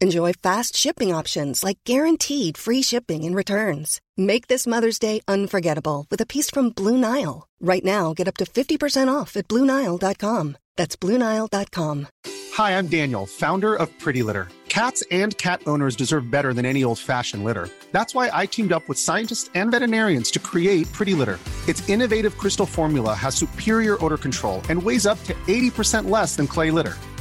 Enjoy fast shipping options like guaranteed free shipping and returns. Make this Mother's Day unforgettable with a piece from Blue Nile. Right now, get up to 50% off at BlueNile.com. That's BlueNile.com. Hi, I'm Daniel, founder of Pretty Litter. Cats and cat owners deserve better than any old fashioned litter. That's why I teamed up with scientists and veterinarians to create Pretty Litter. Its innovative crystal formula has superior odor control and weighs up to 80% less than clay litter.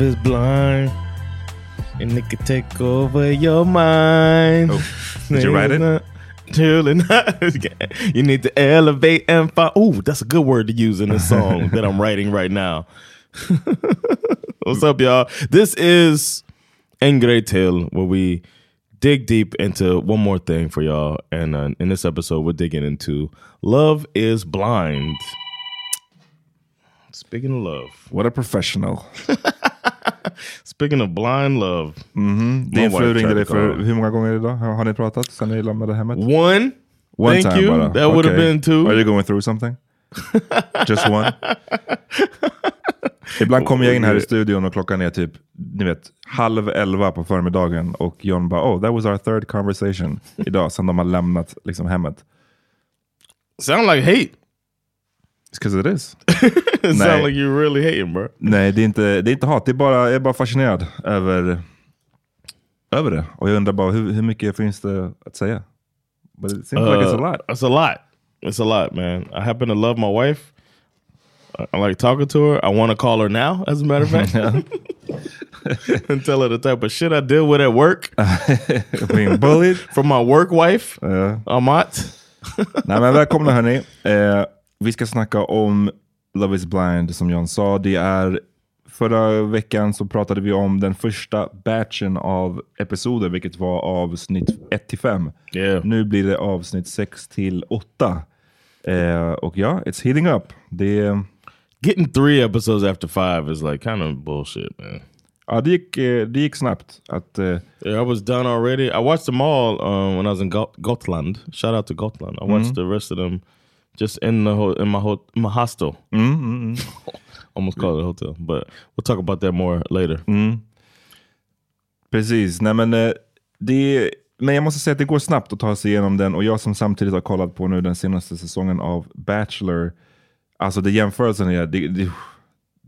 Love is blind and it can take over your mind. Oh, did you write it? You need to elevate and fall. Oh, that's a good word to use in this song that I'm writing right now. What's up, y'all? This is Engre Till, where we dig deep into one more thing for y'all. And uh, in this episode, we're digging into Love is Blind. Speaking of love. What a professional. Speaking of blind love. Mhm. Din My fru ringde dig för hur många gånger idag? Har, har ni pratat sen ni lämnade hemmet? One. One Thank time you. bara. That would have been two. Are you going through something? Just one? Ibland kommer jag in här i studion och klockan är typ ni vet, halv elva på förmiddagen och John bara oh that was our third conversation idag sen de har lämnat liksom, hemmet. Sound like hate. It's because it is. it Nej. sound like you're really hating, bro. Nej, det är inte, det är inte hat. Det är bara, jag är bara fascinerad över, över det. Och jag undrar bara hur, hur mycket finns det att säga? But it seems like it's a Uh, lot. It's a lot. It's a lot, man. I happen to love my wife. I, like talking to her. I want to call her now, as a matter of fact, and tell her the type of shit I deal with at work. Being bullied. From my work wife, Amat. Nej men välkomna hörni. Eh, vi ska snacka om Love is blind som John sa. Det är Förra veckan så pratade vi om den första batchen av episoder, vilket var avsnitt 1 till 5. Yeah. Nu blir det avsnitt 6 till 8. Eh, och ja, it's heating up. Det, Getting three episodes after five is like kind of bullshit, man. ja, det, gick, eh, det gick snabbt. Att, eh, Yeah, I was done already. I watched them all um, when I was in Got- Gotland. Shout out to Gotland. I watched the rest of them just in the ho- in my ho- my hostel. Almost called it a hotel, but we'll talk about that more later. Precis, nej men eh, det men jag måste säga att det går snabbt att ta sig igenom den och jag som samtidigt har kollat på nu den senaste säsongen av Bachelor, alltså det jämförelsen är, det, det,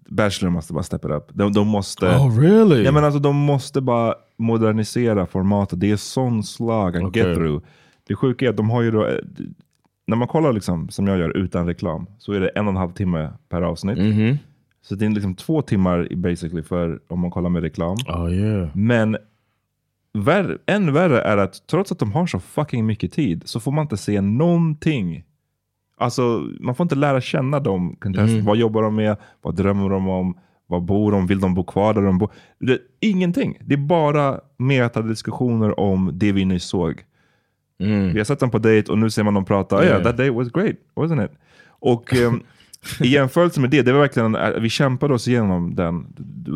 Bachelor måste bara step it up. De, de måste, Oh, really? ja, men alltså, de måste bara modernisera formatet. Det är sån slag att Okej. get through. Det sjuka är att de har ju då, eh, när man kollar liksom, som jag gör utan reklam, så är det en och en halv timme per avsnitt. Mm-hmm. Så det är liksom två timmar basically för om man kollar med reklam. Oh yeah. Men värre, än värre är att trots att de har så fucking mycket tid så får man inte se någonting. Alltså man får inte lära känna dem. contestants. Vad jobbar de med? Vad drömmer de om? Vad bor de? Vill de bo kvar där de bor? Det, ingenting. Det är bara metadiskussioner om det vi nyss såg. Vi har sett dem på dejt och nu ser man dem prata. Oh, yeah, Yeah. that date was great, wasn't it? Och ehm, i jämförelse med det, det var verkligen, eh, vi kämpade oss igenom den.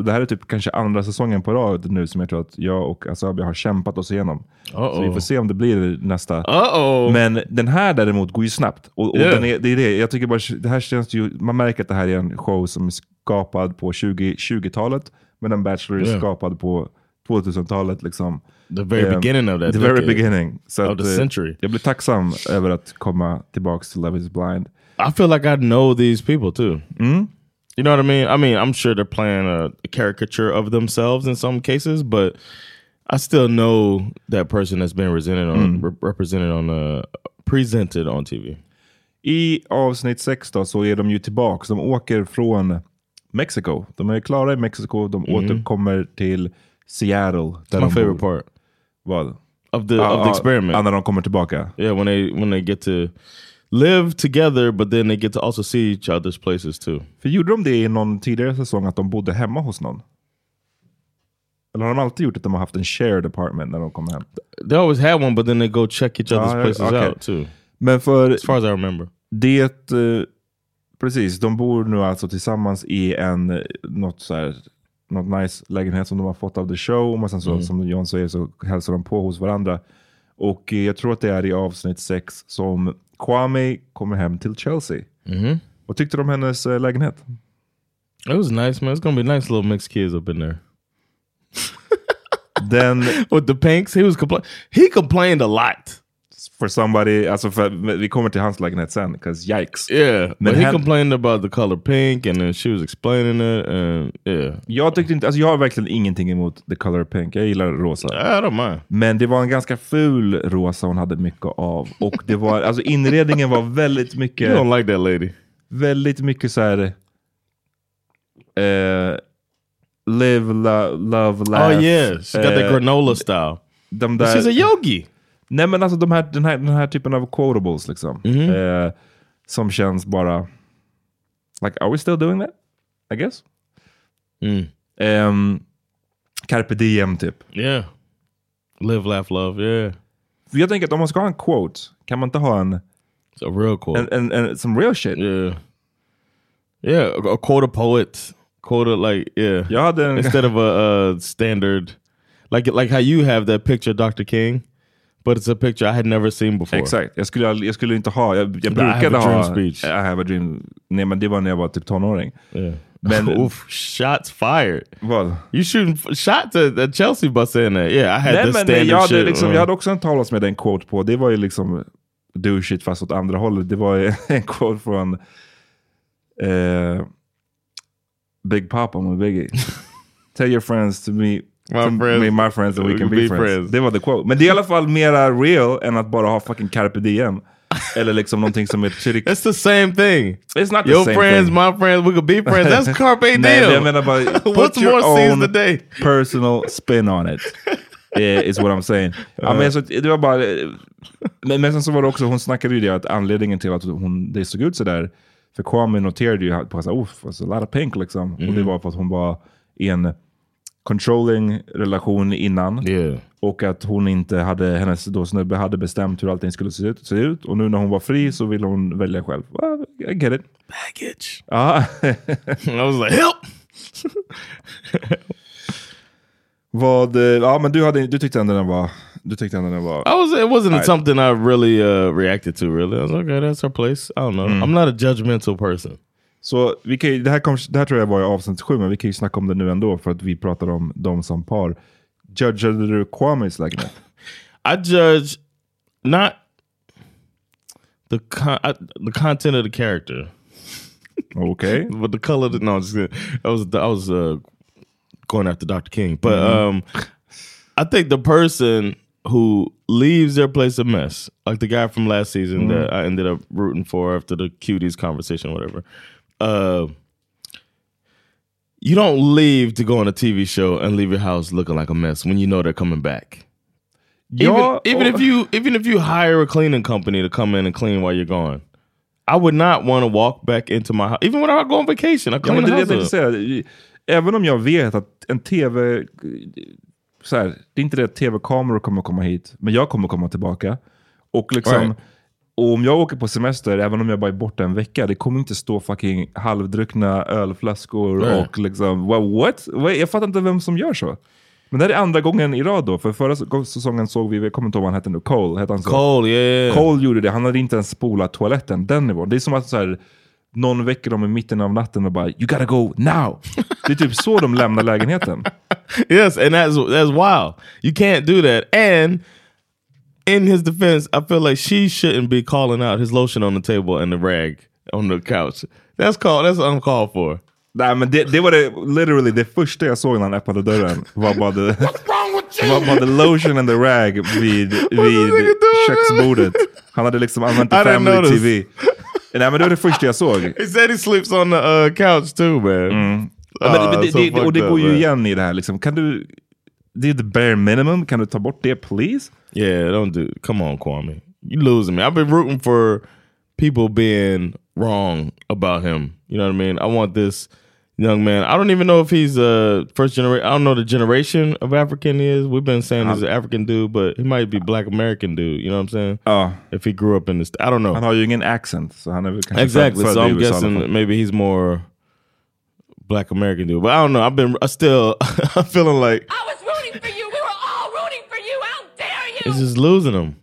Det här är typ kanske andra säsongen på rad nu som jag tror att jag och Asabi har kämpat oss igenom. Så vi får se om det blir nästa. Uh-oh. Men den här däremot går ju snabbt. Och, och Yeah. är, det är det. Jag tycker bara, det här känns ju, man märker att det här är en show som är skapad på 20, 20-talet. Men en Bachelor är Yeah. skapad på 2000-talet. Liksom. The very Ehm, beginning of that The very beginning. Så Of att, the eh, century. Jag blir tacksam över att komma tillbaka till Love is blind. I feel like I know these people too. Mm. You know what I mean? I mean, I'm sure they're playing a, a caricature of themselves in some cases, but I still know that person that's been represented on re- represented on uh, presented on TV. I avsnitt 6 då, så är de ju tillbaka. De åker från Mexiko. De är klara i Mexiko. De återkommer till Seattle. Där My de favorite bor. part Vad? of the Ja, of the ja, experiment. ja, när de kommer tillbaka. Yeah, when they when they get to live together, but then they get to also see each other's places too. För gjorde de det i någon tidigare säsong att de bodde hemma hos någon? Eller har de alltid gjort att de har haft en shared apartment när de kommer hem? They always had one, but then they go check each other's Ah, places okay. out too. Men för As far as I remember. det, eh, precis, de bor nu alltså tillsammans i en, eh, något så här, något nice lägenhet som de har fått av the show. Och sen så, som John säger så hälsar de på hos varandra. Och eh, jag tror att det är i avsnitt 6 som Kwame kommer hem till Chelsea. Vad tyckte du om hennes eh, lägenhet? It was nice, man. It's gonna be nice little mixed kids up in there. Den, With the pinks, he was compla- he complained a lot. For somebody, alltså för, vi kommer till hans lägenhet sen, because yikes. Yeah, Men he complained about the color pink, and then she was explaining it, and yeah, Jag tyckte inte, alltså jag har verkligen ingenting emot the color pink. Jag gillar rosa. I don't mind. Men det var en ganska ful rosa hon hade mycket av. Och det var, alltså inredningen var väldigt You mycket, don't like that lady. väldigt mycket så här. eh, live, lo, love, laugh. oh yeah, she got the Eh, granola style. De där, she's a yogi. Nej men alltså de här, den, här, den här typen av quotables liksom. Mhm. Eh, som känns bara, like are we still doing that? I guess. Mm. Ehm, carpe diem typ. Yeah, live, laugh, love. Yeah, jag tänker att om man ska ha en quote, kan man inte ha en, it's a real quote. en, en some real shit? yeah, yeah, a, a quote a poet. Quote a like yeah. En, Instead of a, uh standard, like like how you have that picture, Dr. King, but it's a picture I had never seen before. Exakt, jag skulle, jag skulle inte ha, jag, jag brukade ha speech. I have a dream, nej men det var när jag var typ tonåring. Yeah. Men- Oof, shots fired. Vad? You shooting shots at, at Chelsea by saying that? Yeah, I had Nej men standard nej, jag, hade shit. liksom, uh, jag hade också en tavlas med en quote på, det var ju liksom do shit fast åt andra hållet. Det var en quote från eh, Big Papa med Biggie. Tell your friends to meet My friends- meet my friends and we can be, friends. Det var the quote. Men det är i alla fall mera real än att bara ha fucking carpe diem. Eller liksom någonting som är trick. It's the same thing. It's not the Your same friends, thing. my friends, we could be friends. That's carpe diem. Nej, jag menar bara, put What's your own personal spin on it. is what I'm saying. Ja, men så, det var bara, men, men sen så var det också, hon snackade ju det att anledningen till att hon, det såg ut sådär, För Kwame noterade ju på att oh, a lot of pink liksom. Och det var för att hon var en controlling relation innan. Yeah. Och att hon inte hade, hennes då snubbe hade bestämt hur allting skulle se ut. Se ut. Och nu när hon var fri så ville hon välja själv. Well, I get it. Baggage. Ja. I was like, help! Vad, ja men du, hade, du tyckte ändå den var, du tyckte ändå den var... I was. It wasn't Alright. something I really uh, reacted to. Really, I was like, okay, that's her place. I don't know. I'm not a judgmental person. Så vi kan, ju- det, här kom, det här tror jag var i avsnitt sju, men vi kan ju snacka om det nu ändå för att vi pratar om dem som par. Judgeade du Kwames lägenhet? I judge not the con- I, the content of the character, Okej. but the color. No. I was I was uh, going after Dr. King, but um, I think the person who leaves their place a mess, like the guy from last season that I ended up rooting for after the cuties conversation, whatever. Uh, you don't leave to go on a TV show and leave your house looking like a mess when you know they're coming back. Ja, even, even if you even if you hire a cleaning company to come in and clean while you're gone, I would not want to walk back into my house. Even when I go on vacation, I Ja, clean men the house tänkte up. säga. Även om jag vet att en tv... Så här, det är inte det att tv-kameror kommer komma hit, men jag kommer komma tillbaka. Och liksom... Right. Och om jag åker på semester, även om jag bara är borta en vecka, det kommer inte stå fucking halvdruckna ölflaskor Nej. och liksom, what? what? Jag fattar inte vem som gör så. Men det här är andra gången i rad då, för förra säs- säsongen såg vi, jag kommer inte ihåg vad han hette nu, Cole, hette han så? Cole, yeah. Cole gjorde det, han hade inte ens spolat toaletten, den nivån. Det är som att så här, någon väcker dem i mitten av natten och bara “You gotta go now”. Det är typ så de lämnar lägenheten. Yes, and that's that's wild. You can't do that. And in his defense, I feel like she shouldn't be calling out his lotion on the table and the rag on the couch. That's called that's uncalled for. Nej men det, det var det, literally det första jag såg när han öppnade dörren. Var bara the, var bara the lotion and the rag vid, vid köksbordet. Han hade liksom använt the family notice. TV. Nej men det var det första jag såg. He said he sleeps on the uh, couch too, man. Men, Ah, men det, so det, och det går up, ju man. igen i det här. Liksom. Kan du, det är the bare minimum. Kan du ta bort det please? Yeah, don't do. Come on, Kwame, you losing me. I've been rooting for people being wrong about him. You know what I mean? I want this young man. I don't even know if he's a first generation. I don't know the generation of African he is. We've been saying he's an African dude, but he might be Black American dude. You know what I'm saying? Ja. If he grew up in this, I don't know. Han har ju ingen accent. Så han är väl kanske exactly. född- So i I'm USA i alla guessing maybe he's more Black American dude. But I don't know. I've been. I still. I'm feeling like I was rooting for you. We were all rooting for you. How dare you? It's just losing him.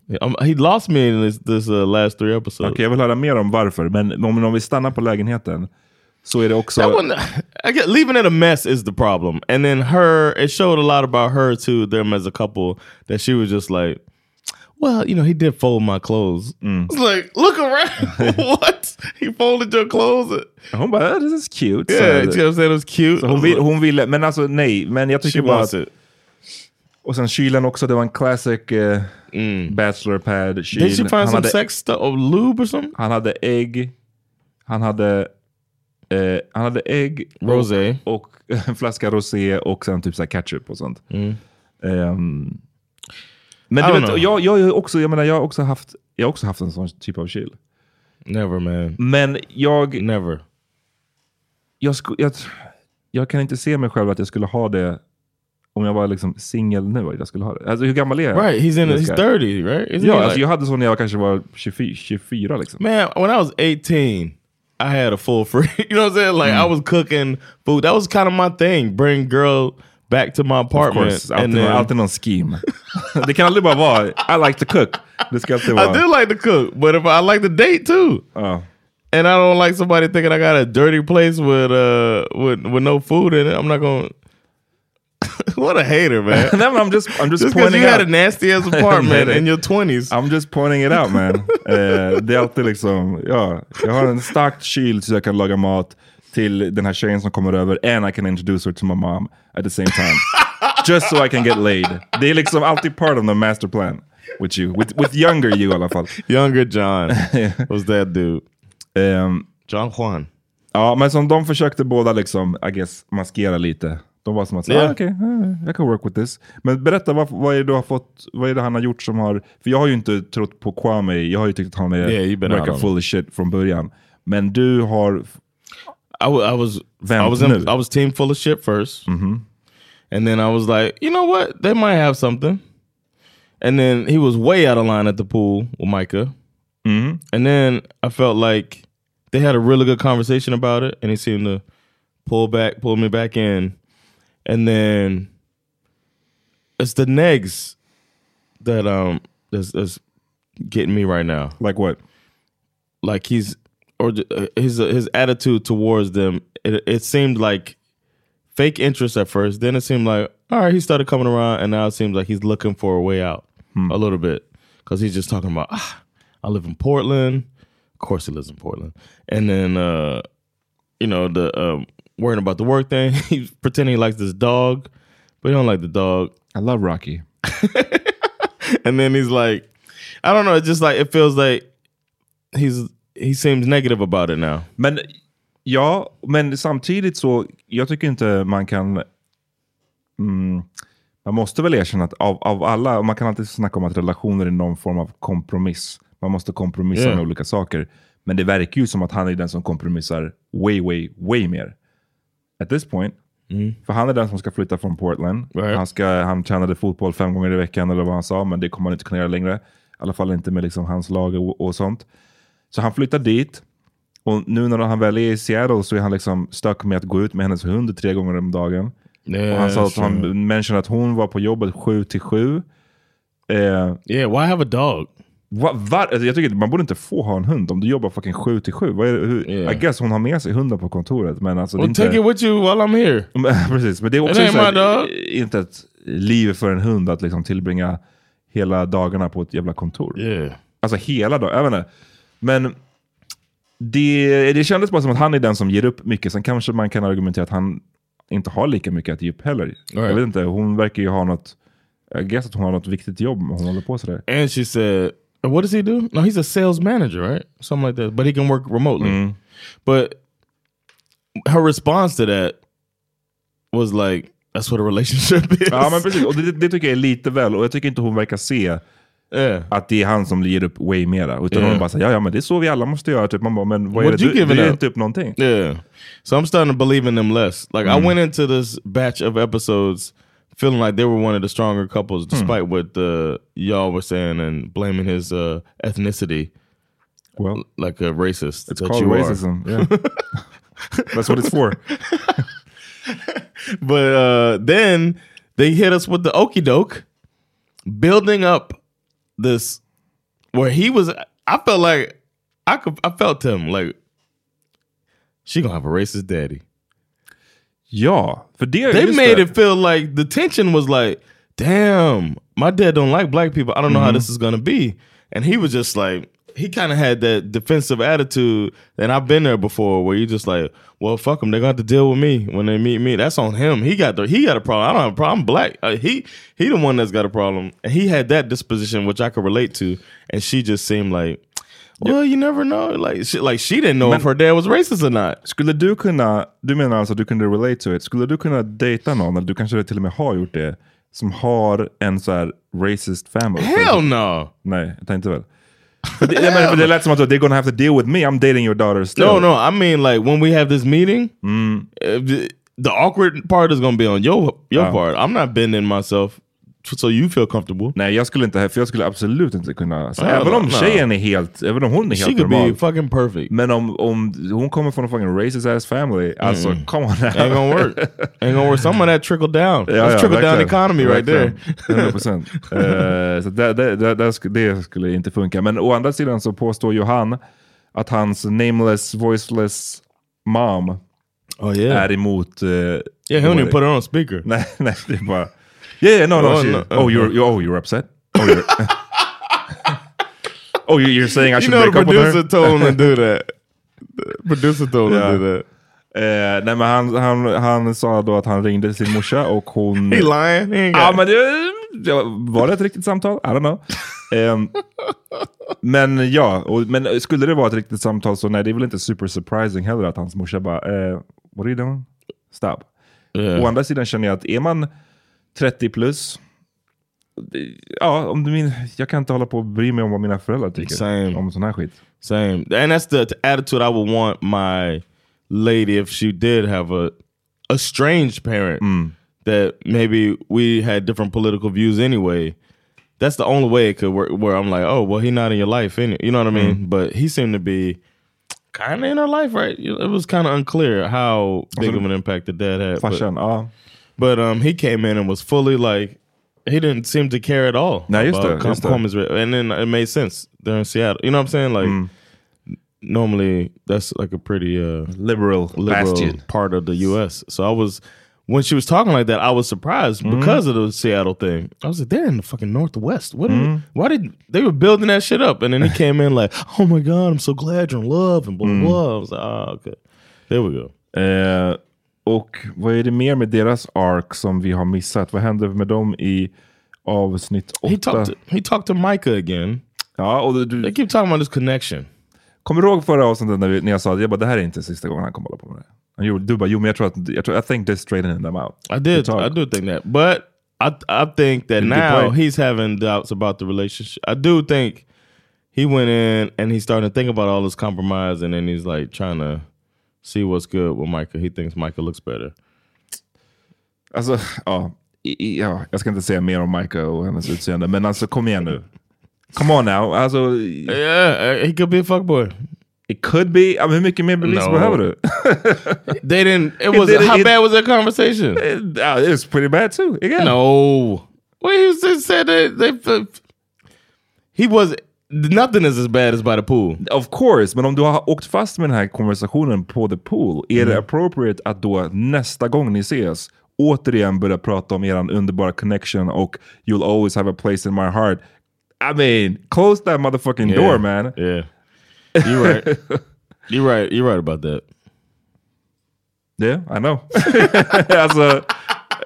He lost me in this this uh, last three episodes. Okej, jag vill höra mer om varför. Men om, om vi stannar på lägenheten så är det också... That wasn't, I get leaving it a mess is the problem, and then her. It showed a lot about her too. Them as a couple that she was just like, well, you know, he did fold my clothes. It's like, look around. what? He folded your clothes. Hon bara, "Oh, this is cute. Yeah, här- you know what I'm saying? It was cute. så hon, vill, hon ville, men alltså nej. Men jag tycker bara it. Och sen kylen också, det var en classic eh, bachelor pad kyl. Mm. Did she find han, some hade, sex or lube or something? han hade ägg, han hade, eh, han hade ägg Rosé. och, och en flaska rosé och sen typ så här ketchup och sånt. Mm. Ehm, men du vet, know. jag, jag, också, jag, menar, jag, har också haft, jag har också haft en sån typ av kyl. Never, man. Men jag, Never. jag, sku, jag, jag kan inte se mig själv att jag skulle ha det om jag var liksom singel nu. Att jag skulle ha det. Alltså, hur gammal är jag? Right, he's in. Guy? 30, right? Isn't Ja, alltså, like- jag hade så när jag kanske var 24. 24 liksom. Man, when I was 18, I had a full free. You know what I'm saying? Like I was cooking food. That was kind of my thing. Bring girl back to my Of apartment. course, alltid, alltid någon scheme. det kan aldrig bara vara I like to cook. Det ska alltid I vara... do like to cook, but if I like to date too, Ja. and I don't like somebody thinking I got a dirty place with uh with with no food in it, I'm not gonna. what a hater, man! Men I'm just, I'm just, Just pointing you had out. a nasty ass apartment in your 20s. I'm just pointing it out man. Eh, det är alltid liksom, ja, jag har en stark kyl så jag kan laga mat till den här tjejen som kommer över and I can introduce her to my mom at the same time. Just so I can get laid. Det är liksom alltid part of the master plan with you. With, with younger you i alla fall. Younger John was that dude. Ehm, John Juan. ja, men som de försökte båda liksom, I guess, maskera lite. De var som att, Yeah. ah, okej, okay, I can work with this. Men berätta, vad, vad, är det du har fått, vad är det han har gjort som har... För jag har ju inte trott på Kwame, jag har ju tyckt att han är, Yeah, verkar full of shit från början. Men du har... I, I was I was in, nu? I was team full of shit 1st Mm-hmm. and then I was like, you know what? They might have something. And then he was way out of line at the pool with Micah. Mm. And then I felt like they had a really good conversation about it, and he seemed to pull back, pull me back in. And then it's the negs that um that's, that's getting me right now. Like what? Like he's or uh, his his attitude towards them. It, it seemed like fake interest at first. Then it seemed like all right, he started coming around, and now it seems like he's looking for a way out a little bit because he's just talking about ah, I live in Portland. Of course, he lives in Portland, and then uh, you know the um, worrying about the work thing. He's pretending he likes this dog, but he don't like the dog. I love Rocky. And then he's like, I don't know. It's just like it feels like he's he seems negative about it now. Men ja, men samtidigt så, jag tycker inte man kan... Mm, man måste väl erkänna att av, av alla, och man kan alltid snacka om att relationer är någon form av kompromiss. Man måste kompromissa Yeah. med olika saker. Men det verkar ju som att han är den som kompromissar way, way, way mer. At this point. För han är den som ska flytta från Portland. Right. Han, ska, han tränade fotboll fem gånger i veckan eller vad han sa, men det kommer han inte kunna göra längre. I alla fall inte med liksom hans lag och, och sånt. Så han flyttar dit. Och nu när han väl är i Seattle så är han liksom stuck med att gå ut med hennes hund tre gånger om dagen. och han sa att han mentioned att hon var på jobbet sju till sju. Eh, yeah, why have a dog? Va, var, alltså jag tycker man borde inte få ha en hund om du jobbar fucking sju till sju. Vad är det, hur, Yeah. I guess hon har med sig hunden på kontoret. Men alltså, Well, är take inte, it with you while I'm here. Precis, men det är också It ain't så här, my dog. inte ett liv för en hund att liksom tillbringa hela dagarna på ett jävla kontor. Yeah. Alltså hela dagen, jag vet inte. Men det, det kändes bara som att han är den som ger upp mycket. Sen kanske man kan argumentera att han inte har lika mycket att ge upp heller. Jag Right. vet inte, hon verkar ju ha något, jag guess att hon har något viktigt jobb hon håller på sådär. And she said, what does he do? No, he's a sales manager, right? Something like that. But he can work remotely. But her response to that was like, that's what a relationship is. Ja men precis, och det, det tycker jag är lite väl, och jag tycker inte hon verkar se yeah. att det är han som ger upp way mera. Utan Yeah. hon bara säger, ja, ja men det är så vi alla måste göra. Typ. Man bara, men vad är What det? Du, du ger inte upp någonting. Yeah. So I'm starting to believe in them less. Like I went into this batch of episodes feeling like they were one of the stronger couples, despite what uh, y'all were saying and blaming his uh, ethnicity Well, like a racist. it's that called you are. racism. Yeah. That's what it's for. But uh, then they hit us with the okey doke, building up this where he was. I felt like I could. I felt him like she gonna have a racist daddy. Ja, för det They made it feel like the tension was like, damn, my dad don't like black people. I don't know how this is gonna be. And he was just like, he kind of had that defensive attitude, and I've been there before, where you just like, well, fuck them. They're gonna have to deal with me when they meet me. That's on him. He got the he got a problem. I don't have a problem. I'm black. Uh, he he the one that's got a problem, and he had that disposition which I could relate to, and she just seemed like. Well, you never know. Like, she, like she didn't know if her dad was racist or not. Skulle du kunna, du menar alltså att du kunde relate to it, skulle du kunna dejta någon, eller du kanske till och med har gjort det, som har en så här racist family? Hell no. Nej, jag tänkte väl. Jag menar, för det lät som att they're gonna have to deal with me, I'm dating your daughter still. No, no. I mean, like when we have this meeting, uh, the, the awkward part is going to be on your your Oh. part. I'm not bending myself so you feel comfortable. Nej, jag skulle inte, för jag skulle absolut inte kunna, så även om tjejen är helt, även om hon är She helt could be normal. fucking perfect. Men om, om hon kommer från en fucking racist ass family, alltså come on now. Ain't gonna work. Ain't gonna work. Some of that trickle down. Ja, That's ja, trickle down economy right there. Verkligen. 100%. Eh, så det, det, det, det skulle inte funka. Men å andra sidan så påstår ju han att hans nameless, voiceless mom Oh yeah. är emot... Uh, yeah, he don't even put it on speaker. Nej, nej, det är bara... Yeah, yeah no, no. Oh, no, oh, uh, you're, you oh, you're upset? Oh, you're, oh, you- you're saying I You should know the break up with her? producer told him to do that. Producer told him Yeah. to do that. Eh, nej, men han, han, han sa då att han ringde sin morsa och hon... He lying. He Ja, men det, var det ett riktigt samtal? I don't know. Ehm, men ja, och, men skulle det vara ett riktigt samtal så nej, det är väl inte super surprising heller att hans morsa bara, eh, what are you doing? Stop. Yeah. Å andra sidan känner jag att är man 30 plus ja, om du min, jag kan inte hålla på och bry mig om vad mina föräldrar tycker Same. om sån här skit. Same. And that's the attitude I would want my lady if she did have a strange parent that maybe we had different political views anyway. That's the only way it could work where I'm like, oh well he not in your life, any you know what I mean? But he seemed to be kind of in her life, right? It was kind of unclear how big of an impact the dad had. Farsan, ja. But um, he came in and was fully like, he didn't seem to care at all. Nej, just about det, just det. Cuomo's re- and then it made sense. They're in Seattle. You know what I'm saying? Like, Mm. normally that's like a pretty uh, Liberal, liberal bastion. part of the U.S. So I was when she was talking like that, I was surprised Mm-hmm. because of the Seattle thing. I was like, they're in the fucking Northwest. What? Mm-hmm. Why did they were building that shit up? And then he came in like, oh my god, I'm so glad you're in love and blah Mm. blah. blah. I was like, oh okay, there we go. Eh, och vad är det mer med deras ark som vi har missat? Vad händer med dem i avsnitt He åtta? talked. To, he talked to Micah again. Ja, och du, They keep talking about this connection. kommer du ihåg förra avsnittet när, vi, när jag sa att jag bara, det här är inte sista gången han kommer hålla på med det? Han gjorde, du bara, jo men jag tror att, jag, tror, I think this straightening them out. I did. I do think that, but I I think that now he's having doubts about the relationship. I do think he went in and he's starting to think about all this compromise, and then he's like trying to see what's good with Micah. He thinks Micah looks better. Alltså, ja, i, i, ja. Jag ska inte säga mer om Micah och hennes utseende, men alltså kom igen nu. Come on now. Alltså, Yeah, uh, he could be a fuckboy. it could be. Ja, men hur mycket mer bevis No. behöver du? They didn't. It was did it- how it- bad was that conversation? Ja, it was pretty bad too. Again. no. Well, he just said that they. He was. Nothing is as bad as by the pool. Of course, men om du har åkt fast med den här konversationen på the pool, är Mm. det appropriate att då nästa gång ni ses återigen börja prata om eran underbara connection och you'll always have a place in my heart. I mean, close that motherfucking Yeah. door man. Yeah, you're right. you're right. You're right about that. Yeah, I know. alltså,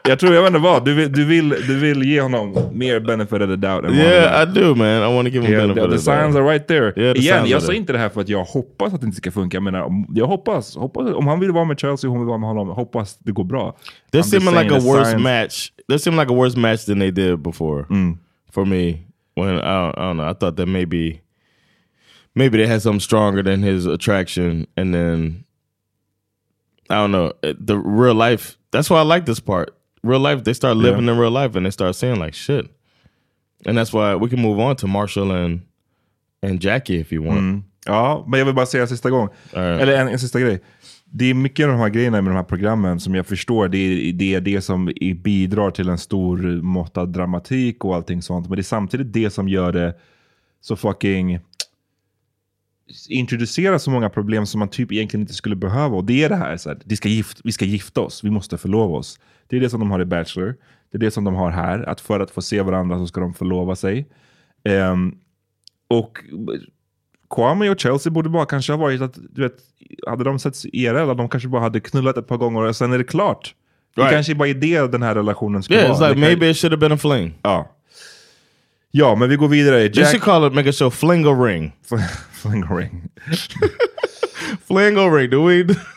jag tror, jag vet inte vad, du vill, du vill, du vill ge honom mer benefit of the doubt. än Yeah, I do, man. I want to give him Yeah, benefit the, the of the doubt. signs are right there. Yeah, the Igen, jag sa inte det här för att jag hoppas att det inte ska funka. Jag menar, om- jag hoppas, hoppas, om han vill vara med Chelsea, hon vill vara med honom, hoppas det går bra. This seeming like a the worse signs- match. This seemed like a worse match than they did before Mm. for me. When I don't, I don't know, I thought that maybe maybe they had something stronger than his attraction, and then I don't know the real life. That's why I like this part. Real life, they start living in real life, and they start saying like shit, and that's why we can move on to Marshall and and Jackie if you want. Mm. Ja, men jag vill bara säga en sista gång. Alright. Eller en, en sista grej. Det är mycket av de här grejerna med de här programmen som jag förstår, det är det, är det som bidrar till en stor mått av dramatik och allting sånt. Men det är samtidigt det som gör det så fucking introducera så många problem som man typ egentligen inte skulle behöva. Och det är det här, så här vi, ska gift, vi ska gifta oss, vi måste förlova oss. Det är det som de har i Bachelor. Det är det som de har här, att för att få se varandra så ska de förlova sig. Ehm, och Kwame och Chelsea borde bara kanske ha varit att, du vet, hade de sett IRL, de kanske bara hade knullat ett par gånger och sen är det klart. Det Right. kanske bara är det den här relationen ska Yeah, vara. it's like Det maybe it should have been a fling. Ja. Ja, men vi går vidare. Jack... should call it, make a show, fling or ring. Fling ring. Fling or ring, do we?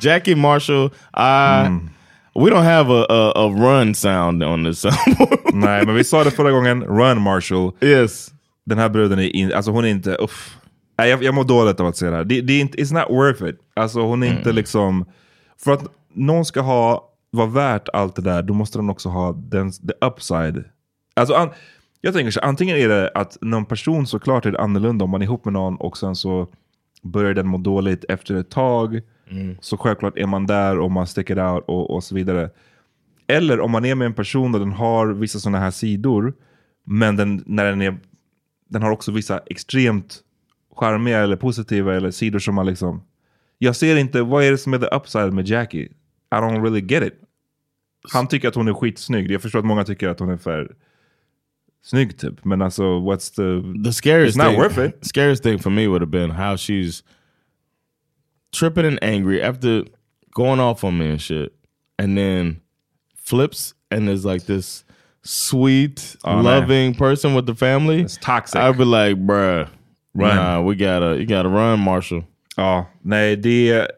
Jackie Marshall, I we don't have a, a a run sound on this song. Nej, men vi sa det förra gången. Run Marshall. yes. Den här bruden är in, alltså hon är inte, uff. Nej, jag, jag mår dåligt av att se det här. Det, det är inte, it's not worth it. Alltså hon är inte liksom, för att någon ska ha, vara värt allt det där, då måste den också ha den, the upside. Alltså an, jag tänker så antingen är det att någon person såklart är annorlunda om man är ihop med någon och sen så börjar den må dåligt efter ett tag. Så självklart är man där och man sticker out och, och så vidare. Eller om man är med en person och den har vissa sådana här sidor, men den, när den, är, den har också vissa extremt charmiga eller positiva eller sidor som man liksom... Jag ser inte, vad är det som är the upside med Jackie? I don't really get it. Han tycker att hon är skitsnygg. Jag förstår att många tycker att hon är för snygg typ. Men alltså, what's the... The scariest It's not thing, worth it. Scariest thing for me would have been how she's tripping and angry after going off on me and shit, and then flips and is like this sweet, Oh, man. loving person with the family. It's toxic. I'd be like, bruh, Run. nah, we gotta, you gotta run, Marshall. Ja, nej det är...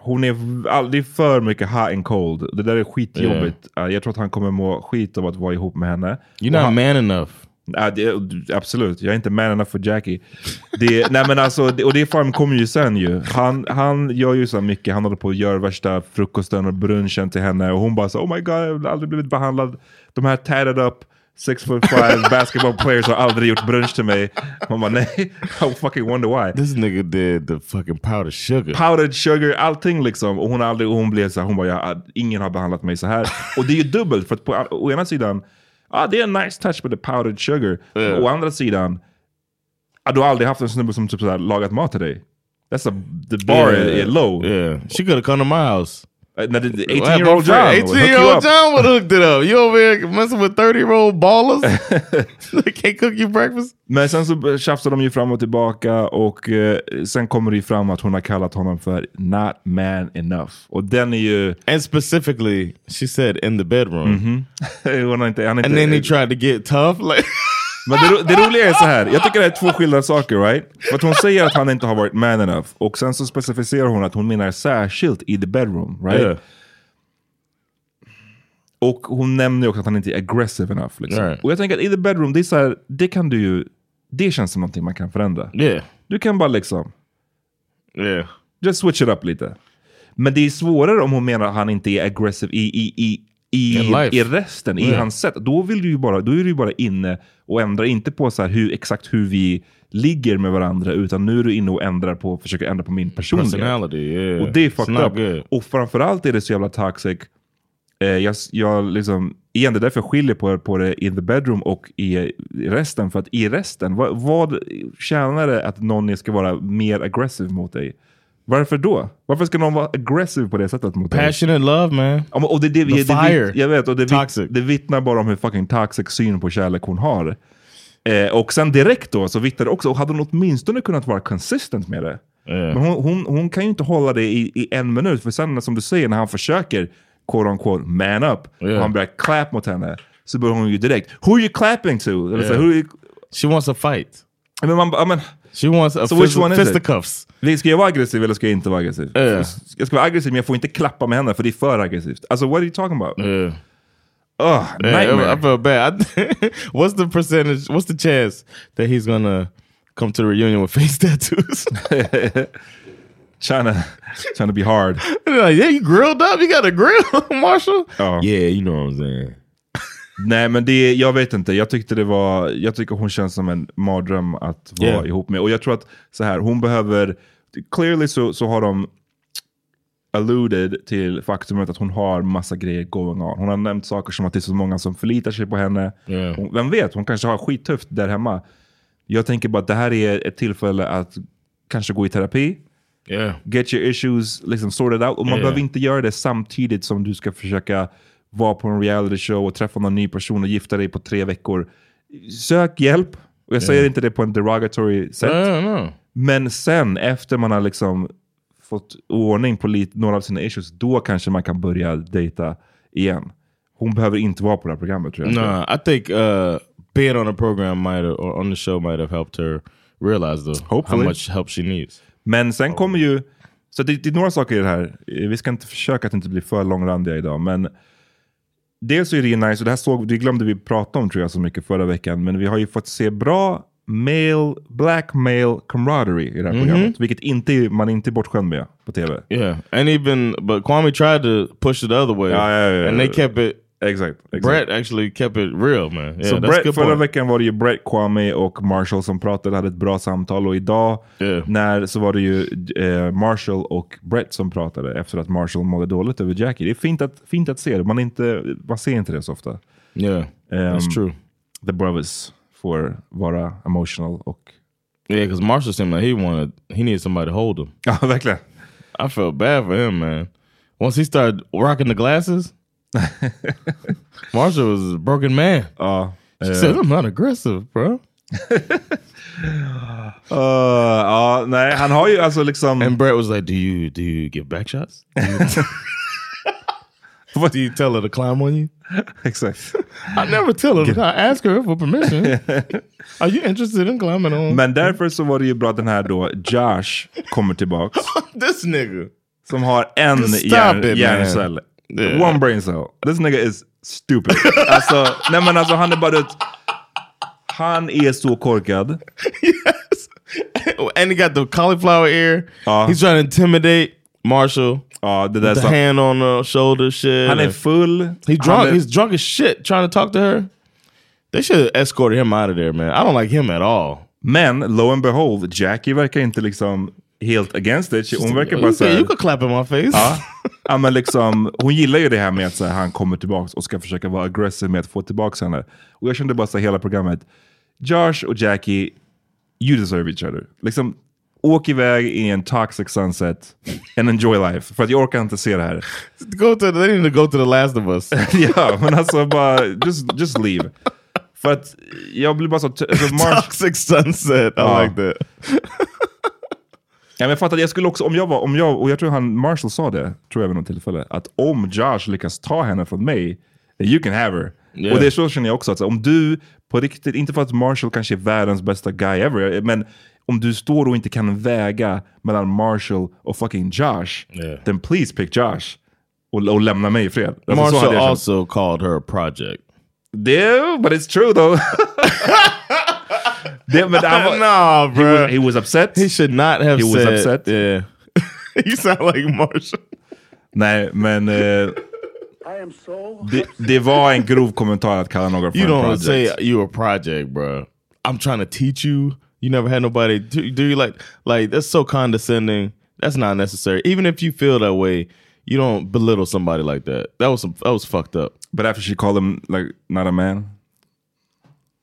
Hon är aldrig för mycket hot and cold. Det där är skitjobbigt. Uh, jag tror att han kommer må skit av att vara ihop med henne. You're Och not han- man enough. Ja, det, absolut, jag är inte man enough för Jackie. Det, nej men alltså, det, och det fan kommer ju sen ju. Han, han gör ju så mycket, han håller på att göra värsta frukosten och brunchen till henne och hon bara så oh my god, jag har aldrig blivit behandlad. De här tatted up six foot five basketball players har aldrig gjort brunch till mig. Hon bara nej, I fucking wonder why. This nigga did the fucking powdered sugar. Powdered sugar, allting liksom. Och hon, aldrig, och hon blev så här, hon bara, ja, ingen har behandlat mig så här. och det är ju dubbelt, för att på å ena sidan, ah, det är en nice touch med the powdered sugar. Yeah. Å andra sidan, ah, du har aldrig haft en snubbe som typ så här, lagat mat till dig. That's a, the bar Yeah, is low. Yeah, she could have come to my house. Uh, det- Well, 18 year old John would 18 hook year you old up. John would hooked it up. You over here messing with 30 year old ballers? they can't cook you breakfast? Men sen så tjafsar de ju fram och tillbaka och eh, sen kommer det ju fram att hon har kallat honom för not man enough. Och den är ju... And specifically, she said in the bedroom. hon har inte, han är And inte, then he tried to get tough. Like, Men det, ro- det roliga är så här. jag tycker det är två skilda saker, right? För att hon säger att han inte har varit man enough, och sen så specificerar hon att hon menar särskilt i the bedroom, right? Yeah. Och hon nämner också att han inte är aggressive enough. Liksom. Right. Och jag tänker att i the bedroom, det är så här, det kan du ju, det känns som någonting man kan förändra. yeah, Du kan bara liksom, yeah. just switch it up lite. Men det är svårare om hon menar att han inte är aggressive i, i, i, i, i resten, i Yeah. hans sätt. Då, vill du bara, då är du ju bara inne och ändrar, inte på så hur, exakt hur vi ligger med varandra, utan nu är du inne och ändrar på, försöker ändra på min personlighet. Yeah. Och det är fucked up. good. Och framförallt är det så jävla toxic. Eh, jag, jag liksom, igen, det är därför jag skiljer på, på det in the bedroom och i, i resten. För att i resten, vad, vad tjänar det att någon ska vara mer aggressiv mot dig? Varför då? Varför ska någon vara aggressiv på det sättet mot? Passionate love, man. Ja, men- och det, det, The det, det, fire. jag vet, och det, Toxic. det vittnar bara om hur fucking toxic syn på kärlek hon har. Eh, och sen direkt då så vittnar det också, och hade hon åtminstone kunnat vara consistent med det. Yeah. Men hon, hon, hon kan ju inte hålla det i, i en minut, för sen som du säger, när han försöker quote unquote man up, Yeah. och han börjar clap mot henne, så börjar hon ju direkt, who are you clapping to? Eller så, Yeah. who you, She wants a fight. men man, ja, men, She wants a So which one is it? fisticuffs. ska jag vara aggressiv eller ska jag inte vara aggressiv? Yeah. Jag ska vara aggressiv men jag får inte klappa med henne för det är för aggressivt. Alltså what are you talking about? Yeah. Ugh, Yeah. I feel bad. What's the percentage? What's the chance that he's gonna come to the reunion with face tattoos? trying, to, trying to be hard. like, yeah, you grilled up. You got a grill, Marshall. Ja. Yeah, you know what I'm saying. Nej men det, jag vet inte, jag tyckte det var, jag tycker hon känns som en mardröm att vara Yeah. ihop med. Och jag tror att så här, hon behöver, clearly så, så har de alluded till faktumet att hon har massa grejer going on. Hon har nämnt saker som att det är så många som förlitar sig på henne. Yeah. Hon, vem vet, hon kanske har skittufft där hemma. Jag tänker bara att det här är ett tillfälle att kanske gå i terapi. Yeah. Get your issues liksom sorted out. Och man behöver inte göra det samtidigt som du ska försöka vara på en reality show och träffa någon ny person och gifta dig på tre veckor. Sök hjälp. Och jag säger inte det på en derogatory sätt. No, no. Men sen, efter man har liksom fått ordning på lite, några av sina issues, då kanske man kan börja dejta igen. Hon behöver inte vara på det här programmet tror jag. No, I think uh, being on the program might have, or on the show might have helped her realize though how Hopefully. much help she needs. Men sen kommer ju, så det, det är några saker i det här. Vi ska inte försöka att inte bli för långrandiga idag, men dels är det ju nice, och det här såg, det glömde vi prata om tror jag så mycket förra veckan, men vi har ju fått se bra male, black male camaraderie i det här Mhm. programmet, vilket inte, man är inte är bortskämd med på tv. Yeah, and even but Kwame tried to push it the other way, Ja, ja, ja, and they kept it. Exakt. exakt. Brett actually kept it real, man. Yeah, a Brett, förra point. veckan var det ju Brett, Kwame och Marshall som pratade, hade ett bra samtal. Och idag när, så var det ju eh, Marshall och Brett som pratade efter att Marshall mådde dåligt över Jackie. Det är fint att, fint att se det. Man, inte, man ser inte det så ofta. Yeah, that's true. The brothers får vara emotional och... Yeah, because Marshall seemed like he wanted, he needed somebody to hold him. Ja, verkligen. I felt bad for him, man. Once he started rocking the glasses, Marshall was a broken man. Ja. She eh, said, I'm not aggressive, bro. Uh, ja, nej, han har ju alltså liksom... And Brett was like, do you, do you give back shots? What do you tell her to climb on you? Exakt. I never tell her. I ask her for permission. Are you interested in climbing on? Men därför så var det ju bra att den här då, Josh, kommer tillbaks. This nigga. Som har en hjärn, hjärncell. Yeah. One brain cell. This nigga is stupid. alltså, nej men alltså han är bara... ett- Han är så korkad. and he got the cauliflower ear. Uh-huh. He's trying to intimidate Marshall. Uh, Där the hand on the shoulder shit. Han är full. He drunk. Är- He's drunk as shit. Trying to talk to her. They should have escorted him out of there, man. I don't like him at all. Men lo and behold, Jackie verkar inte liksom helt against it. Hon verkar You bara could- såhär... you could clap in my face. Ja, ja men liksom, hon gillar ju det här med att här, han kommer tillbaks och ska försöka vara aggressiv med att få tillbaks henne. Och jag kände bara så här, hela programmet, Josh och Jackie, you deserve each other. Liksom, åk iväg i en toxic sunset and enjoy life. För att jag orkar inte se det här. Go to, they need to go to the last of us. ja, men alltså bara, just, just leave. För att jag blir bara så... Alltså, Marsh, Toxic sunset. I Ja. like that. Ja, men jag fattar, jag skulle också, om jag var, om jag, och jag tror han Marshall sa det, tror jag vid något tillfälle, att om Josh lyckas ta henne från mig, you can have her. Yeah. Och det är så känner jag också, att om du på riktigt, inte för att Marshall kanske är världens bästa guy ever, men om du står och inte kan väga mellan Marshall och fucking Josh, Yeah. then please pick Josh. Och, och lämna mig i fred. Alltså, Marshall jag känt. also called her a project. Yeah, but it's true though. det, men han var, nah, he, bro. was, he was upset. He should not have He was upset. Yeah. you sound like Marshall. Nej, men eh, det, det var en grov kommentar att kalla någon för You en don't say you a project, bro. I'm trying to teach you. You never had nobody. Do, do you like like that's so condescending? That's not necessary. Even if you feel that way, you don't belittle somebody like that. That was some, that was fucked up. But after she called him like not a man.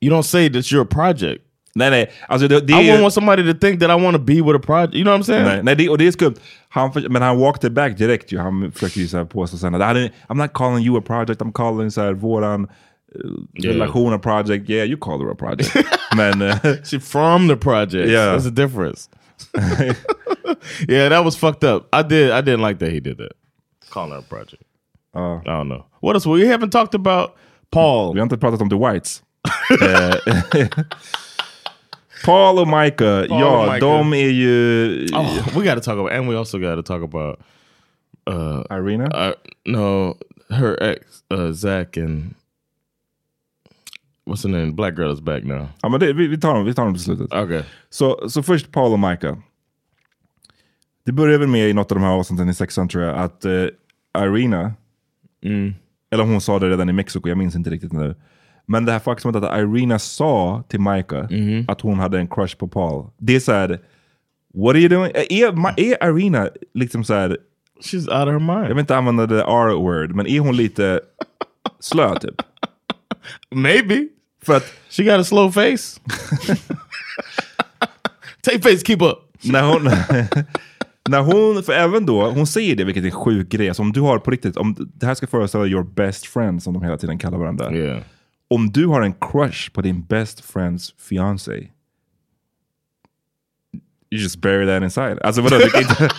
You don't say that you're a project. Nej, nej. Alltså det, det I är wouldn't want somebody to think that I want to be with a project. You know what I'm saying? nej, nej, det, och det är skumt. Han, för- men han walked it back direkt ju. Han försöker ju så här påstå sen att "I didn't- I'm not calling you a project, I'm calling så här, våran uh, Yeah. relation a project. Yeah, you call her a project. men eh, She from the project. Yeah. There's a difference. yeah, that was fucked up. I did I didn't like that he did that. Calling her a project. uh, I don't know. What else? We haven't talked about Paul. vi har inte pratat om The Whites. Eh, Paul och Micah, Paul ja, Micah. de är ju... Oh, we got to talk about, and we also got to talk about uh, Irina? uh, no, her ex, uh, Zach, and what's her name? Black girl is back now. Ja, men det, vi, vi, tar dem, vi tar dem till slutet. Okay. Så, så först Paul och Micah. Det börjar väl med i något av de här avsnitten i sexan tror jag, att eh, Irina, Mm. eller hon sa det redan i Mexiko, jag minns inte riktigt nu. Men det här faktumet att Irina sa till Micah Mm-hmm. att hon hade en crush på Paul. Det är såhär, what are you doing? Är, är Irina liksom såhär, She's out of her mind. jag vill inte använda det R-word, men är hon lite slö typ? Maybe. För att She got a slow face. Take face, keep up. när hon... när hon, för även då, hon säger det, vilket är en sjuk grej. Alltså om du har på riktigt, om det här ska föreställa your best friend, som de hela tiden kallar varandra. Yeah. Om du har en crush på din best friends fiancé. You just bury that inside. Alltså vadå? Du kan inte,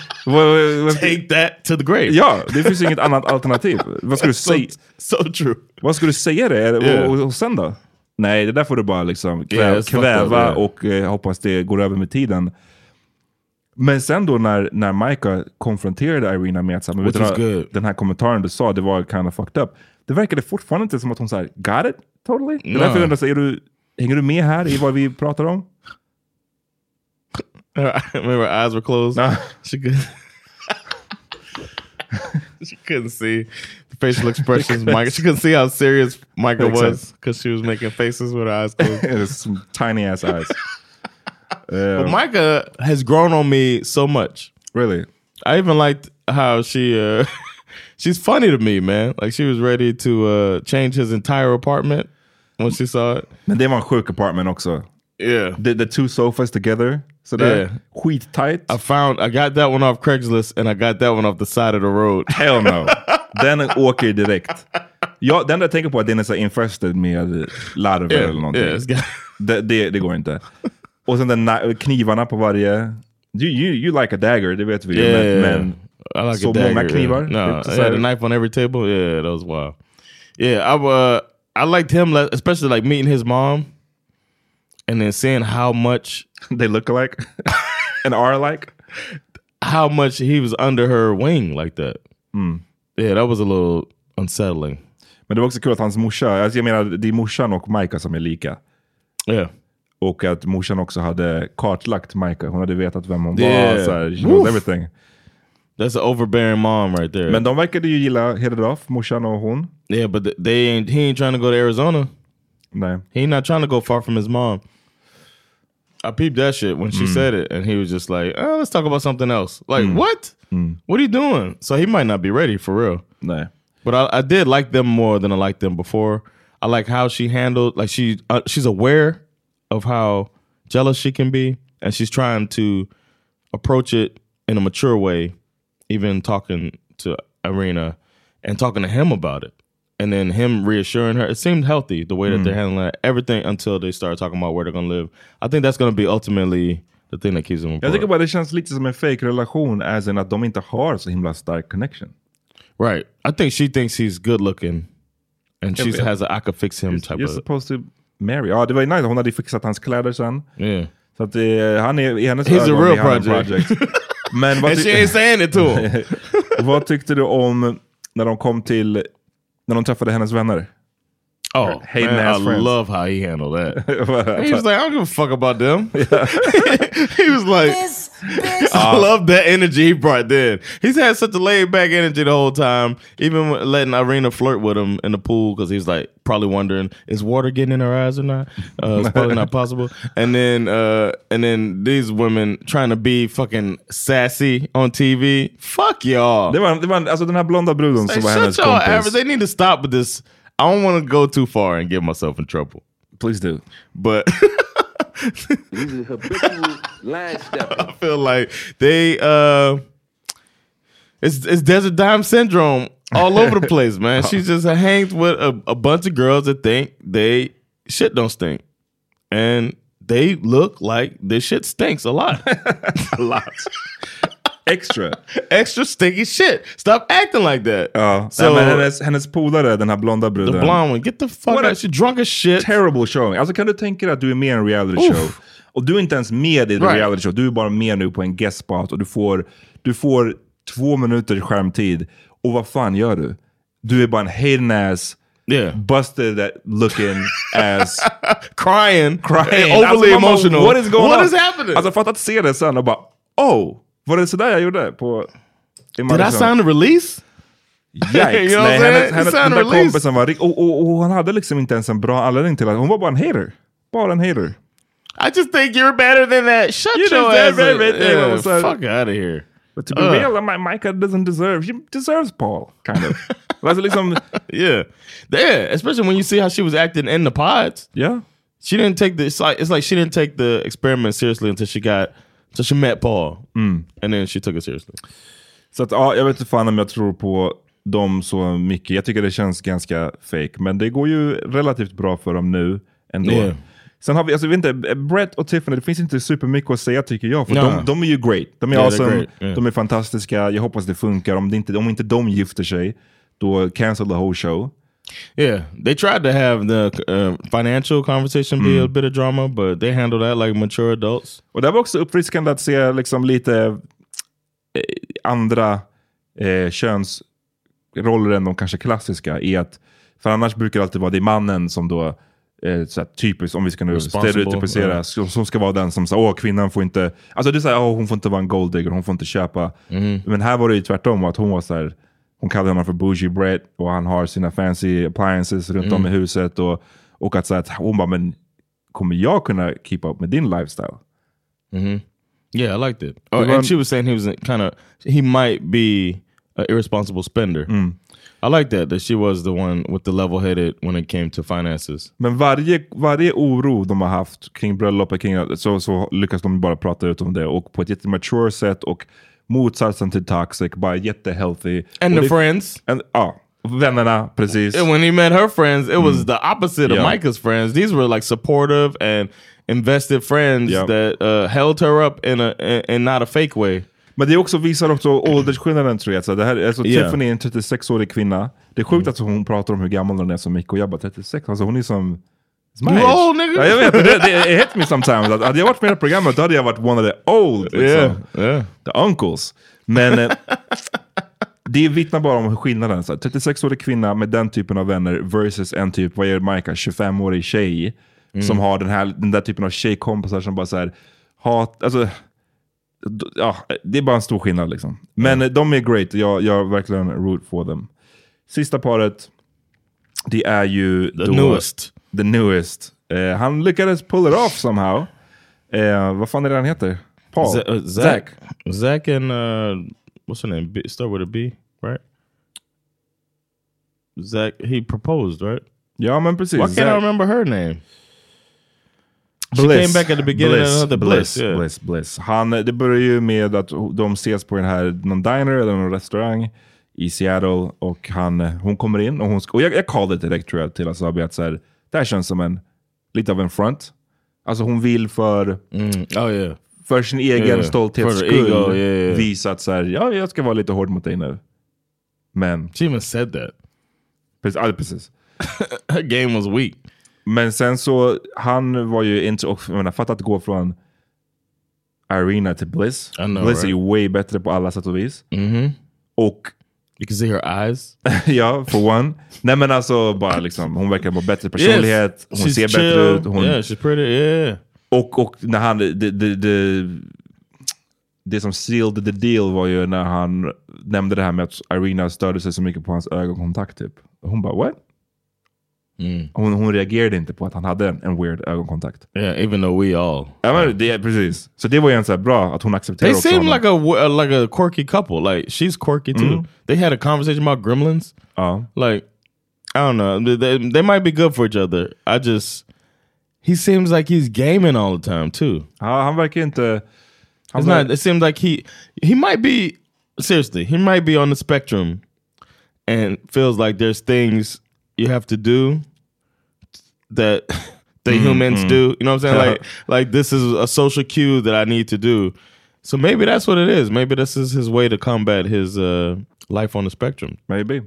Take that to the grave. ja, det finns inget annat alternativ. Vad ska du so, säga? so true. Vad ska du säga det? Yeah. Och, och sen då? Nej, det där får du bara liksom kväv, Yeah, kväva up, yeah. och eh, hoppas det går över med tiden. Men sen då när, när Micah konfronterade Irina med att den här kommentaren du sa, det var kind of fucked up. Det verkade fortfarande inte som att hon sa got it totally. Det är No. därför jag undrar, så är du, hänger du med här i vad vi pratar om? Remember, her eyes were closed. No. She could. she couldn't see the facial expressions. Micah. She couldn't see how serious Micah Makes was because she was making faces with her eyes closed. It's some tiny ass eyes. but Um, Micah has grown on me so much. really? I even liked how she. Uh, she's funny to me, man. Like she was ready to uh, change his entire apartment when she saw it. Men det var en sjuk apartment också. Yeah. The, the two sofas together. Sådär. Yeah. tight. I found I got that one off Craigslist and I got that one off the side of the road. Hell no. Den åker direkt. Ja, den där jag tänker på är att den är så infested med larver Yeah, eller någonting. yeah, got- det, det, det går inte. Och sen den na- knivarna på varje... You, you, you like a dagger, det vet vi. Yeah, men, men I like så a dagger, knivar? No, I had a knife on every table. Yeah, that was wild. Yeah, I uh, I liked him, especially like meeting his mom, and then seeing how much They look alike? and are alike? how much he was under her wing like that. Mm. Yeah, that was a little unsettling. Men det var också kul att hans morsa, alltså jag menar det är morsan och Micah som är lika. Yeah. Och att morsan också hade kartlagt Micah. Hon hade vetat vem hon Yeah. var. Så här, she knows everything. That's an overbearing mom right there. Men de verkade ju gilla Hit It Off, morsan och hon. yeah, but th- they ain't. He ain't trying to go to Arizona. Nej. He ain't not trying to go far from his mom. I peeped that shit when she Mm. said it, and he was just like, oh, "Let's talk about something else." Like, Mm. what? Mm. What are you doing? So he might not be ready for real. Nej. But I, I did like them more than I liked them before. I like how she handled, like she uh, she's aware of how jealous she can be, and she's trying to approach it in a mature way, even talking to Irina and talking to him about it. And then him reassuring her. It seemed healthy the way that Mm. they're handling it. everything until they start talking about where they're gonna live. I think that's gonna be ultimately the thing that keeps them apart. Jag tycker bara det känns lite som en fake relation as in att de inte har så himla stark connection. Right. I think she thinks he's good looking, and she has a I could fix him type You're of. supposed to marry. Ja, det var ju nice. Hon hade fixat hans kläder sen. Yeah. Så att det, han är i hennes He's a real en project. Men vad ty- vad tyckte du om när de kom till, när de träffade hennes vänner? Oh, Hating man, ass I friends. love how he handled that. He he was like, I don't give a fuck about them. he was like, I love that energy he brought then. He's had such a laid back energy the whole time, even when letting Irina flirt with him in the pool because he's like probably wondering, is water getting in her eyes or not? Uh, it's probably not possible. And then, uh, and then these women trying to be fucking sassy on TV. Fuck y'all. Det var, det var alltså den här blonda bruden Like, som var shut hennes y'all kompis. They need to stop with this. I don't want to go too far and get myself in trouble. Please do. But habitual line stepper. I feel like they uh it's it's desert dime syndrome all over the place, man. She just hangs with a, a bunch of girls that think they shit don't stink. And they look like this shit stinks a lot. a lot. Extra. Extra stinky shit. Stop acting like that. Ja, So- Nej, men hennes, hennes polare, den här blonda bruden. The blonde one, get the fuck What out. She drunk as shit. Terrible showing. Alltså kan du tänka dig att du är med i en reality Oof. show och du är inte ens med i en Right. reality show. Du är bara med nu på en guest spot och du får, du får två minuters skärmtid. Och vad fan gör du? Du är bara en hating ass, Yeah. busted that looking ass. Crying. crying. Overly Alltså, emotional. What is going What on? is happening? Alltså fatt att se det sen och bara, oh, var det sådär jag gjorde? På, i Did I a release? Yikes. You know Nej, hennes, hennes sound den där kompisen var och, och, och hon hade liksom inte ens en bra anledning till att hon var bara en hater. Bara en hater. I just think you're better than that. Shut You your ass up. Yeah, like- fuck out of here. But to be Ugh. real, my, Micah doesn't deserve, she deserves Paul, kind of. alltså liksom, Yeah. Yeah, especially when you see how she was acting in the pods. yeah. She didn't take the it's like, it's like she didn't take the experiment seriously until she got So she met Paul, Mm. and then she took it seriously. Så att, ja, jag vet inte fan om jag tror på dem så mycket. Jag tycker det känns ganska fake. Men det går ju relativt bra för dem nu ändå. Yeah. Sen har vi, alltså, vet inte, Brett och Tiffany, det finns inte supermycket att säga tycker jag. För Ja. de, de är ju great. De är Yeah, awesome, yeah. de är fantastiska. Jag hoppas det funkar. Om, det inte, om inte de gifter sig, då cancel the whole show. Yeah, they tried to have the uh, financial conversation be Mm. a bit of drama, but they handled that like mature adults. Och det var också uppfriskande att se liksom lite eh, andra eh, könsroller än de kanske klassiska. I att, för annars brukar det alltid vara det mannen som då eh, typiskt, om vi ska nu stereotypisera, ja. som, ska vara den som säger åh kvinnan får inte, alltså det är såhär, åh hon får inte vara en golddigger, hon får inte köpa. Mm-hmm. Men här var det ju tvärtom, att hon var så här, hon kallade honom för bougie Brett och han har sina fancy appliances runt om i Mm. huset. Och, och att, så att hon bara, men kommer jag kunna keep up med din lifestyle? hmm Yeah, I liked it. Oh, and she was saying he was kind of he might be an irresponsible spender. Mm. I like that that she was the one with the level headed when it came to finances. Men varje, varje oro de har haft kring bröllopet, kring, så, så lyckas de bara prata ut om det. Och på ett jättemature sätt och motsatsen till toxic, bara jättehealthy. And och the det- friends. And, ja, vännerna, precis. And when he met her friends, it was the opposite of Yeah. Micah's friends. These were like supportive and invested friends Yeah. that uh, held her up in a in, not a fake way. Men det också visar också åldersskillnaden tror jag. Alltså, det här, alltså, Yeah. Tiffany är en 36-årig kvinna. Det är sjukt att hon pratar om hur gammal hon är så mycket. Och jag bara 36, alltså hon är som... my nigga. Ja, jag vet, det, det it hit me sometimes. Att, hade jag varit med i programmet då hade jag varit one of the old. Liksom. Yeah, yeah. The uncles. Men eh, det vittnar bara om skillnaden. Så här, 36-årig kvinna med den typen av vänner versus en typ, vad är Micah, 25-årig tjej. Som har den, här, den där typen av tjejkompisar som bara så här, hat, alltså, ja, det är bara en stor skillnad liksom. Men eh, de är great, jag, jag verkligen root for them. Sista paret, det är ju The newest. The newest. Eh, han lyckades pull it off somehow. Eh, vad fan är det han heter? Paul? Z- uh, Zach. Zach and uh, what's her name? B, start with a B, right? Zach. He proposed, right? Ja men precis. Why can't I Zach- remember her name? She came back at the beginning of another Bliss. yeah. Bliss, Bliss. Han, det börjar ju med att de ses på den här, någon diner eller någon restaurang i Seattle och han, hon kommer in och, hon, och jag, jag callade det direkt tror jag till Asabi att så här, det här känns som en, lite av en front. Alltså hon vill för, Oh yeah. för sin egen Yeah, stolthets skull yeah, yeah. visa att så här, ja, jag ska vara lite hård mot dig nu. Men, She even said that. precis, ja, precis. Her game was weak. Men sen så, han var ju inte, och jag menar, fatta att gå från Irina till Bliss. Know, Bliss är right? ju way bättre på alla sätt och vis. Mm-hmm. Och You can see her eyes. ja, for one. Nej men alltså bara liksom, hon verkar vara bättre personlighet, hon She's ser chill. bättre ut. Hon, Yeah, she's pretty. Yeah. och, och när han, det, det, det, det som sealed the deal var ju när han nämnde det här med att Irina störde sig så mycket på hans ögonkontakt typ. Hon bara what? Mm. Hon, hon reagerade inte på att han hade en, en weird ögonkontakt. Yeah, even though we all. Ja, men det, precis. Så det var ju en så här bra att hon accepterade They också seem honom. like a uh, like a quirky couple. Like she's quirky too. Mhm. They had a conversation about gremlins. Ja. Like I don't know. They, they, might be good for each other. I just he seems like he's gaming all the time too. Ja, han verkar inte... Han It's not. It seems like he he might be seriously. He might be on the spectrum, and feels like there's things you have to do that the Mm, humans mm. do. You know what I'm saying? like like this is a social cue that I need to do. So maybe that's what it is. Maybe this is his way to combat his uh, life on the spectrum. Maybe.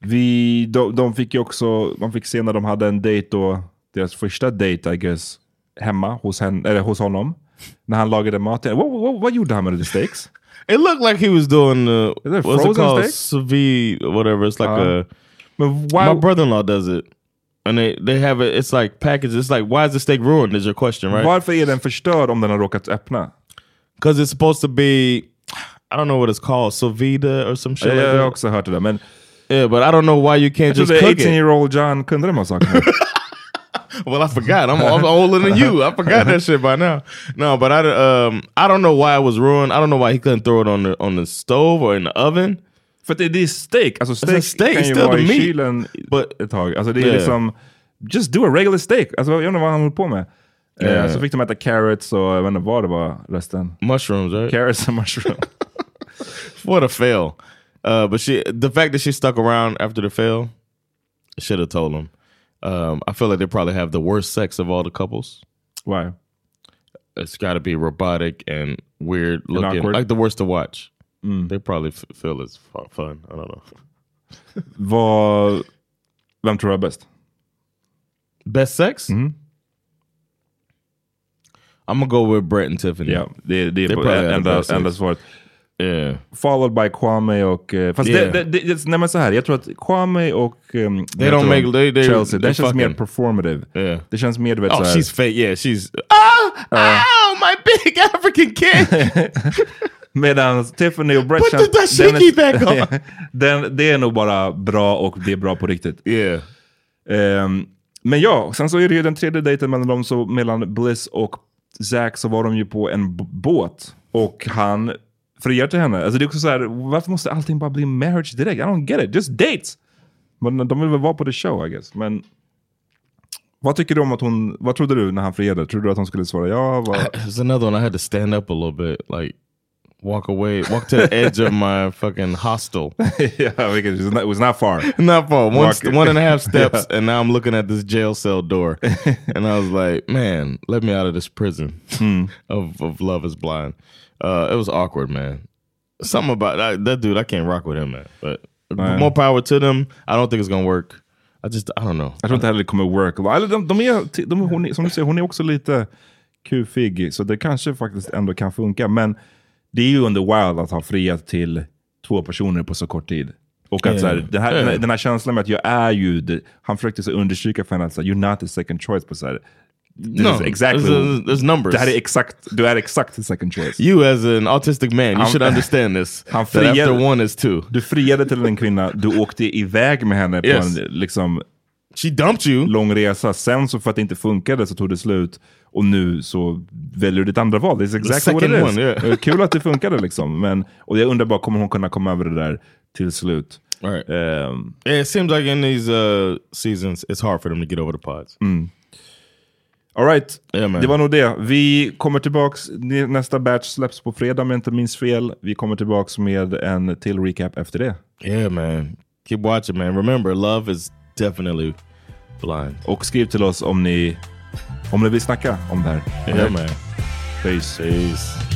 Vi, de, de fick ju också, man fick se när de hade en dejt då, deras första dejt I guess, hemma hos, hen, eller hos honom. När han lagade mat. Vad, vad, vad gjorde han med the steaks? It looked like he was doing uh, what's it called? steak? Sous vide, whatever. It's like Uh, a. Men why, My brother-in-law does it, and they they have it. It's like packaged. It's like why is the steak ruined? Is your question right? Varför är den förstörd om den har råkat öppna? Because it's supposed to be. I don't know what it's called, sous vide or some shit. Jag, like jag har that. också hört det där. Men Yeah, but I don't know why you can't jag just cook it. 18 year old John kunde de här sakerna. Well, I forgot. I'm, I'm older than you. I forgot that shit by now. No, but I um I don't know why it was ruined. I don't know why he couldn't throw it on the on the stove or in the oven. För att det, det är steak. Alltså a steak, steak, kan ju still vara the i meat. kylen But- ett tag. Alltså det är Yeah. liksom, just do a regular steak. Alltså jag undrar vad han håller på med. Eh, Yeah. Så fick de äta carrots och jag vet inte vad det var resten. Mushrooms, right? Carrots and mushroom. what a fail. Uh, but she, the fact that she stuck around after the fail, should have told him. Um, I feel like they probably have the worst sex of all the couples. Why? It's got to be robotic and weird looking, awkward? like the worst to watch. Mm. They probably feel it's fu- fun. I don't know. Vad, vem tror du har bäst? Best Best sex? Mhm. I'm gonna go with Brett and Tiffany. Ja, det, det är They på probably have the enda, best sex. enda svaret. Yeah. Followed by Kwame och... eh, Fast Yeah. det, det, det, nej men så här, jag tror att Kwame och um, They don't make- they- they- Chelsea, det they känns mer fucking- performative. Yeah. Det känns mer du vet Oh, så här, she's fake. Yeah, she's. Ah, oh, my big African kid. Medan Tiffany och Brett Put the dashiki back on. den, det är nog bara bra och det är bra på riktigt. Yeah. Ehm, men ja, sen så är det ju den tredje dejten mellan dem, så mellan Bliss och Zack så var de ju på en båt. Och han friar till henne. Alltså det är också så här, varför måste allting bara bli marriage direkt? I don't get it, just dates! Men de vill väl vara på the show I guess. Men vad tycker du om att hon, vad trodde du när han friade? Trodde du att hon skulle svara ja? Vad? There's another one I had to stand up a little bit, like walk away, walk to the edge of my fucking hostel. yeah, because it was not, it was not far. Not far, one, st- one and a half steps, Yeah. and now I'm looking at this jail cell door, and I was like, "Man, let me out of this prison of, of Love Is Blind." Uh, it was awkward, man. Something about that, that dude. I can't rock with him, man. But Nej. more power to them. I don't think it's gonna work. I just, I don't know. Jag tror inte heller det kommer work. Eller de, de är, de, hon, som du säger, hon är också lite kufig, så det kanske faktiskt ändå kan funka. Men det är ju under wild att ha friat till två personer på så kort tid. Och att så här, den, här, den, här, den här känslan med att jag är ju, the, han försökte så understryka för henne att så här, you're not the second choice. På så här, this No, exactly, there's- there's numbers. Det här är exakt, du är exakt the second choice. You as an autistic man, you Han- should understand this. Han that after friade, one is two. Du friade till en kvinna, du åkte iväg med henne på Yes. en liksom, She dumped you. lång resa. Sen så för att det inte funkade så tog det slut. Och nu så väljer du ditt andra val. Det är exakt what it second is. one, yeah. Kul att det funkade liksom. Men, och jag undrar bara, kommer hon kunna komma över det där till slut? Right. Ehm, Yeah, it seems like in these uh, seasons, it's hard for them to get over the pods. all right, Yeah, det var nog det. Vi kommer tillbaks, nästa batch släpps på fredag om jag inte minns fel. Vi kommer tillbaks med en till recap efter det. Yeah, man. Keep watching, man. Remember, love is definitely blind. Och skriv till oss om ni, om ni vill snacka om det här. Yeah, man. Peace. Peace.